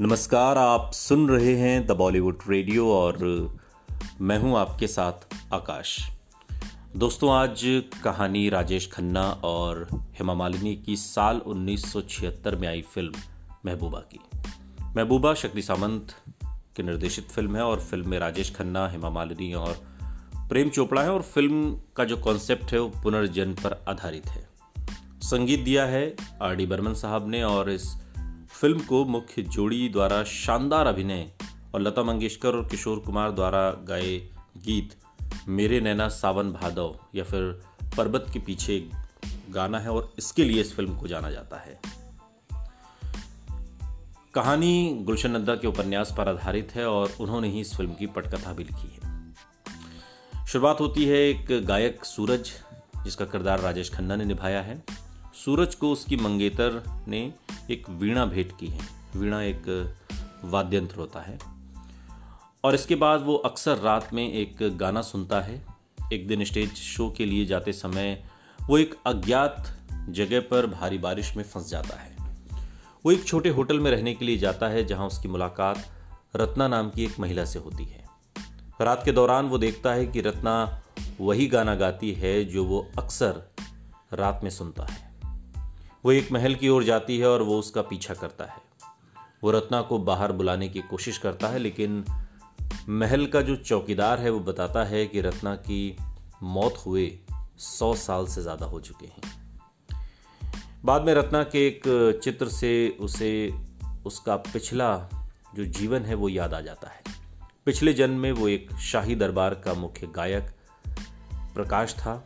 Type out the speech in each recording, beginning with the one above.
नमस्कार, आप सुन रहे हैं द बॉलीवुड रेडियो और मैं हूँ आपके साथ आकाश। दोस्तों, आज कहानी राजेश खन्ना और हेमा मालिनी की साल 1976 में आई फ़िल्म महबूबा की। महबूबा शक्ति सामंत की निर्देशित फ़िल्म है और फ़िल्म में राजेश खन्ना, हेमा मालिनी और प्रेम चोपड़ा है और फ़िल्म का जो कॉन्सेप्ट है वो पुनर्जन्म पर आधारित है। संगीत दिया है आर डी बर्मन साहब ने और इस फ़िल्म को मुख्य जोड़ी द्वारा शानदार अभिनय और लता मंगेशकर और किशोर कुमार द्वारा गाए गीत मेरे नैना सावन भादव या फिर पर्वत के पीछे गाना है और इसके लिए इस फ़िल्म को जाना जाता है। कहानी गुलशन नद्दा के उपन्यास पर आधारित है और उन्होंने ही इस फ़िल्म की पटकथा भी लिखी है। शुरुआत होती है एक गायक सूरज, जिसका किरदार राजेश खन्ना ने निभाया है। सूरज को उसकी मंगेतर ने एक वीणा भेंट की है। वीणा एक वाद्यंत्र होता है। और इसके बाद वो अक्सर रात में एक गाना सुनता है। एक दिन स्टेज शो के लिए जाते समय वो एक अज्ञात जगह पर भारी बारिश में फंस जाता है। वो एक छोटे होटल में रहने के लिए जाता है, जहाँ उसकी मुलाकात रत्ना नाम की एक महिला से होती है। रात के दौरान वो देखता है कि रत्ना वही गाना गाती है जो वो अक्सर रात में सुनता है। वो एक महल की ओर जाती है और वो उसका पीछा करता है। वो रत्ना को बाहर बुलाने की कोशिश करता है, लेकिन महल का जो चौकीदार है वो बताता है कि रत्ना की मौत हुए सौ साल से ज़्यादा हो चुके हैं। बाद में रत्ना के एक चित्र से उसे, उसका पिछला जो जीवन है वो याद आ जाता है। पिछले जन्म में वो एक शाही दरबार का मुख्य गायक प्रकाश था।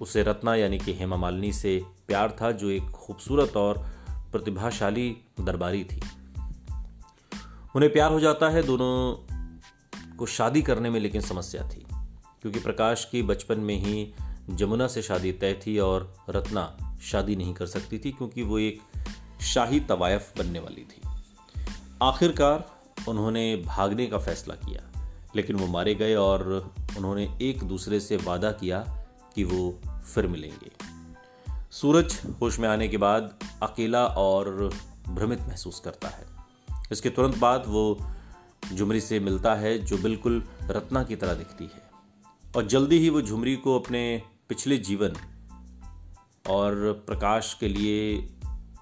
उसे रत्ना यानी कि हेमा मालिनी से प्यार था, जो एक खूबसूरत और प्रतिभाशाली दरबारी थी। उन्हें प्यार हो जाता है दोनों को शादी करने में लेकिन समस्या थी, क्योंकि प्रकाश की बचपन में ही जमुना से शादी तय थी और रत्ना शादी नहीं कर सकती थी, क्योंकि वो एक शाही तवायफ बनने वाली थी। आखिरकार उन्होंने भागने का फैसला किया, लेकिन वो मारे गए और उन्होंने एक दूसरे से वादा किया कि वो फिर मिलेंगे। सूरज होश में आने के बाद अकेला और भ्रमित महसूस करता है। इसके तुरंत बाद वो झुमरी से मिलता है, जो बिल्कुल रत्ना की तरह दिखती है। और जल्दी ही वो झुमरी को अपने पिछले जीवन और प्रकाश के लिए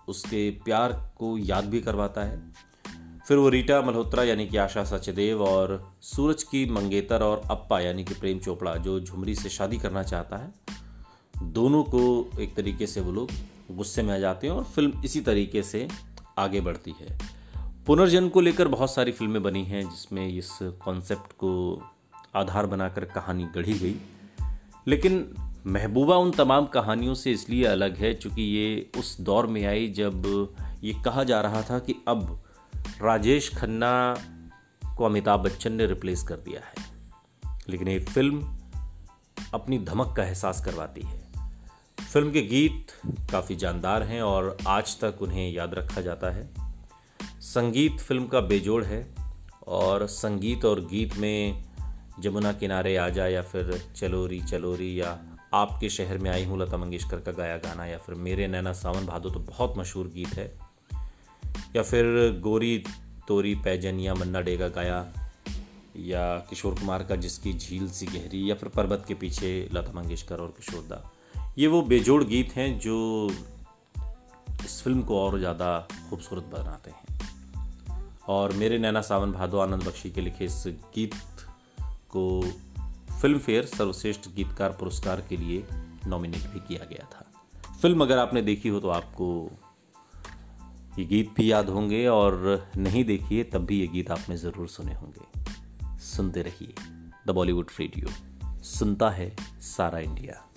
उसके प्यार को याद भी करवाता है। फिर वो रीटा मल्होत्रा यानी कि आशा सचदेव और सूरज की मंगेतर और अप्पा यानी कि प्रेम चोपड़ा, जो झुमरी से शादी करना चाहता है, दोनों को एक तरीके से वो लोग गुस्से में आ जाते हैं और फ़िल्म इसी तरीके से आगे बढ़ती है। पुनर्जन्म को लेकर बहुत सारी फ़िल्में बनी हैं, जिसमें इस कॉन्सेप्ट को आधार बनाकर कहानी गढ़ी गई। लेकिन महबूबा उन तमाम कहानियों से इसलिए अलग है क्योंकि ये उस दौर में आई जब ये कहा जा रहा था कि अब राजेश खन्ना को अमिताभ बच्चन ने रिप्लेस कर दिया है। लेकिन ये फ़िल्म अपनी धमक का एहसास करवाती है। फ़िल्म के गीत काफ़ी जानदार हैं और आज तक उन्हें याद रखा जाता है। संगीत फ़िल्म का बेजोड़ है और संगीत और गीत में जमुना किनारे आ जा या फिर चलोरी चलोरी या आपके शहर में आई हूँ लता मंगेशकर का गाया गाना या फिर मेरे नैना सावन भादो तो बहुत मशहूर गीत है। या फिर गोरी तोरी पैजन या मन्ना डेगा गाया, या किशोर कुमार का जिसकी झील सी गहरी, या फिर पर्वत के पीछे लता मंगेशकर और किशोर दा। ये वो बेजोड़ गीत हैं जो इस फ़िल्म को और ज़्यादा खूबसूरत बनाते हैं। और मेरे नैना सावन भादो आनंद बख्शी के लिखे इस गीत को फ़िल्म फेयर सर्वश्रेष्ठ गीतकार पुरस्कार के लिए नॉमिनेट भी किया गया था। फ़िल्म अगर आपने देखी हो तो आपको ये गीत भी याद होंगे और नहीं देखिए, तब भी ये गीत आपने ज़रूर सुने होंगे। सुनते रहिए। The Bollywood radio. सुनता है सारा इंडिया।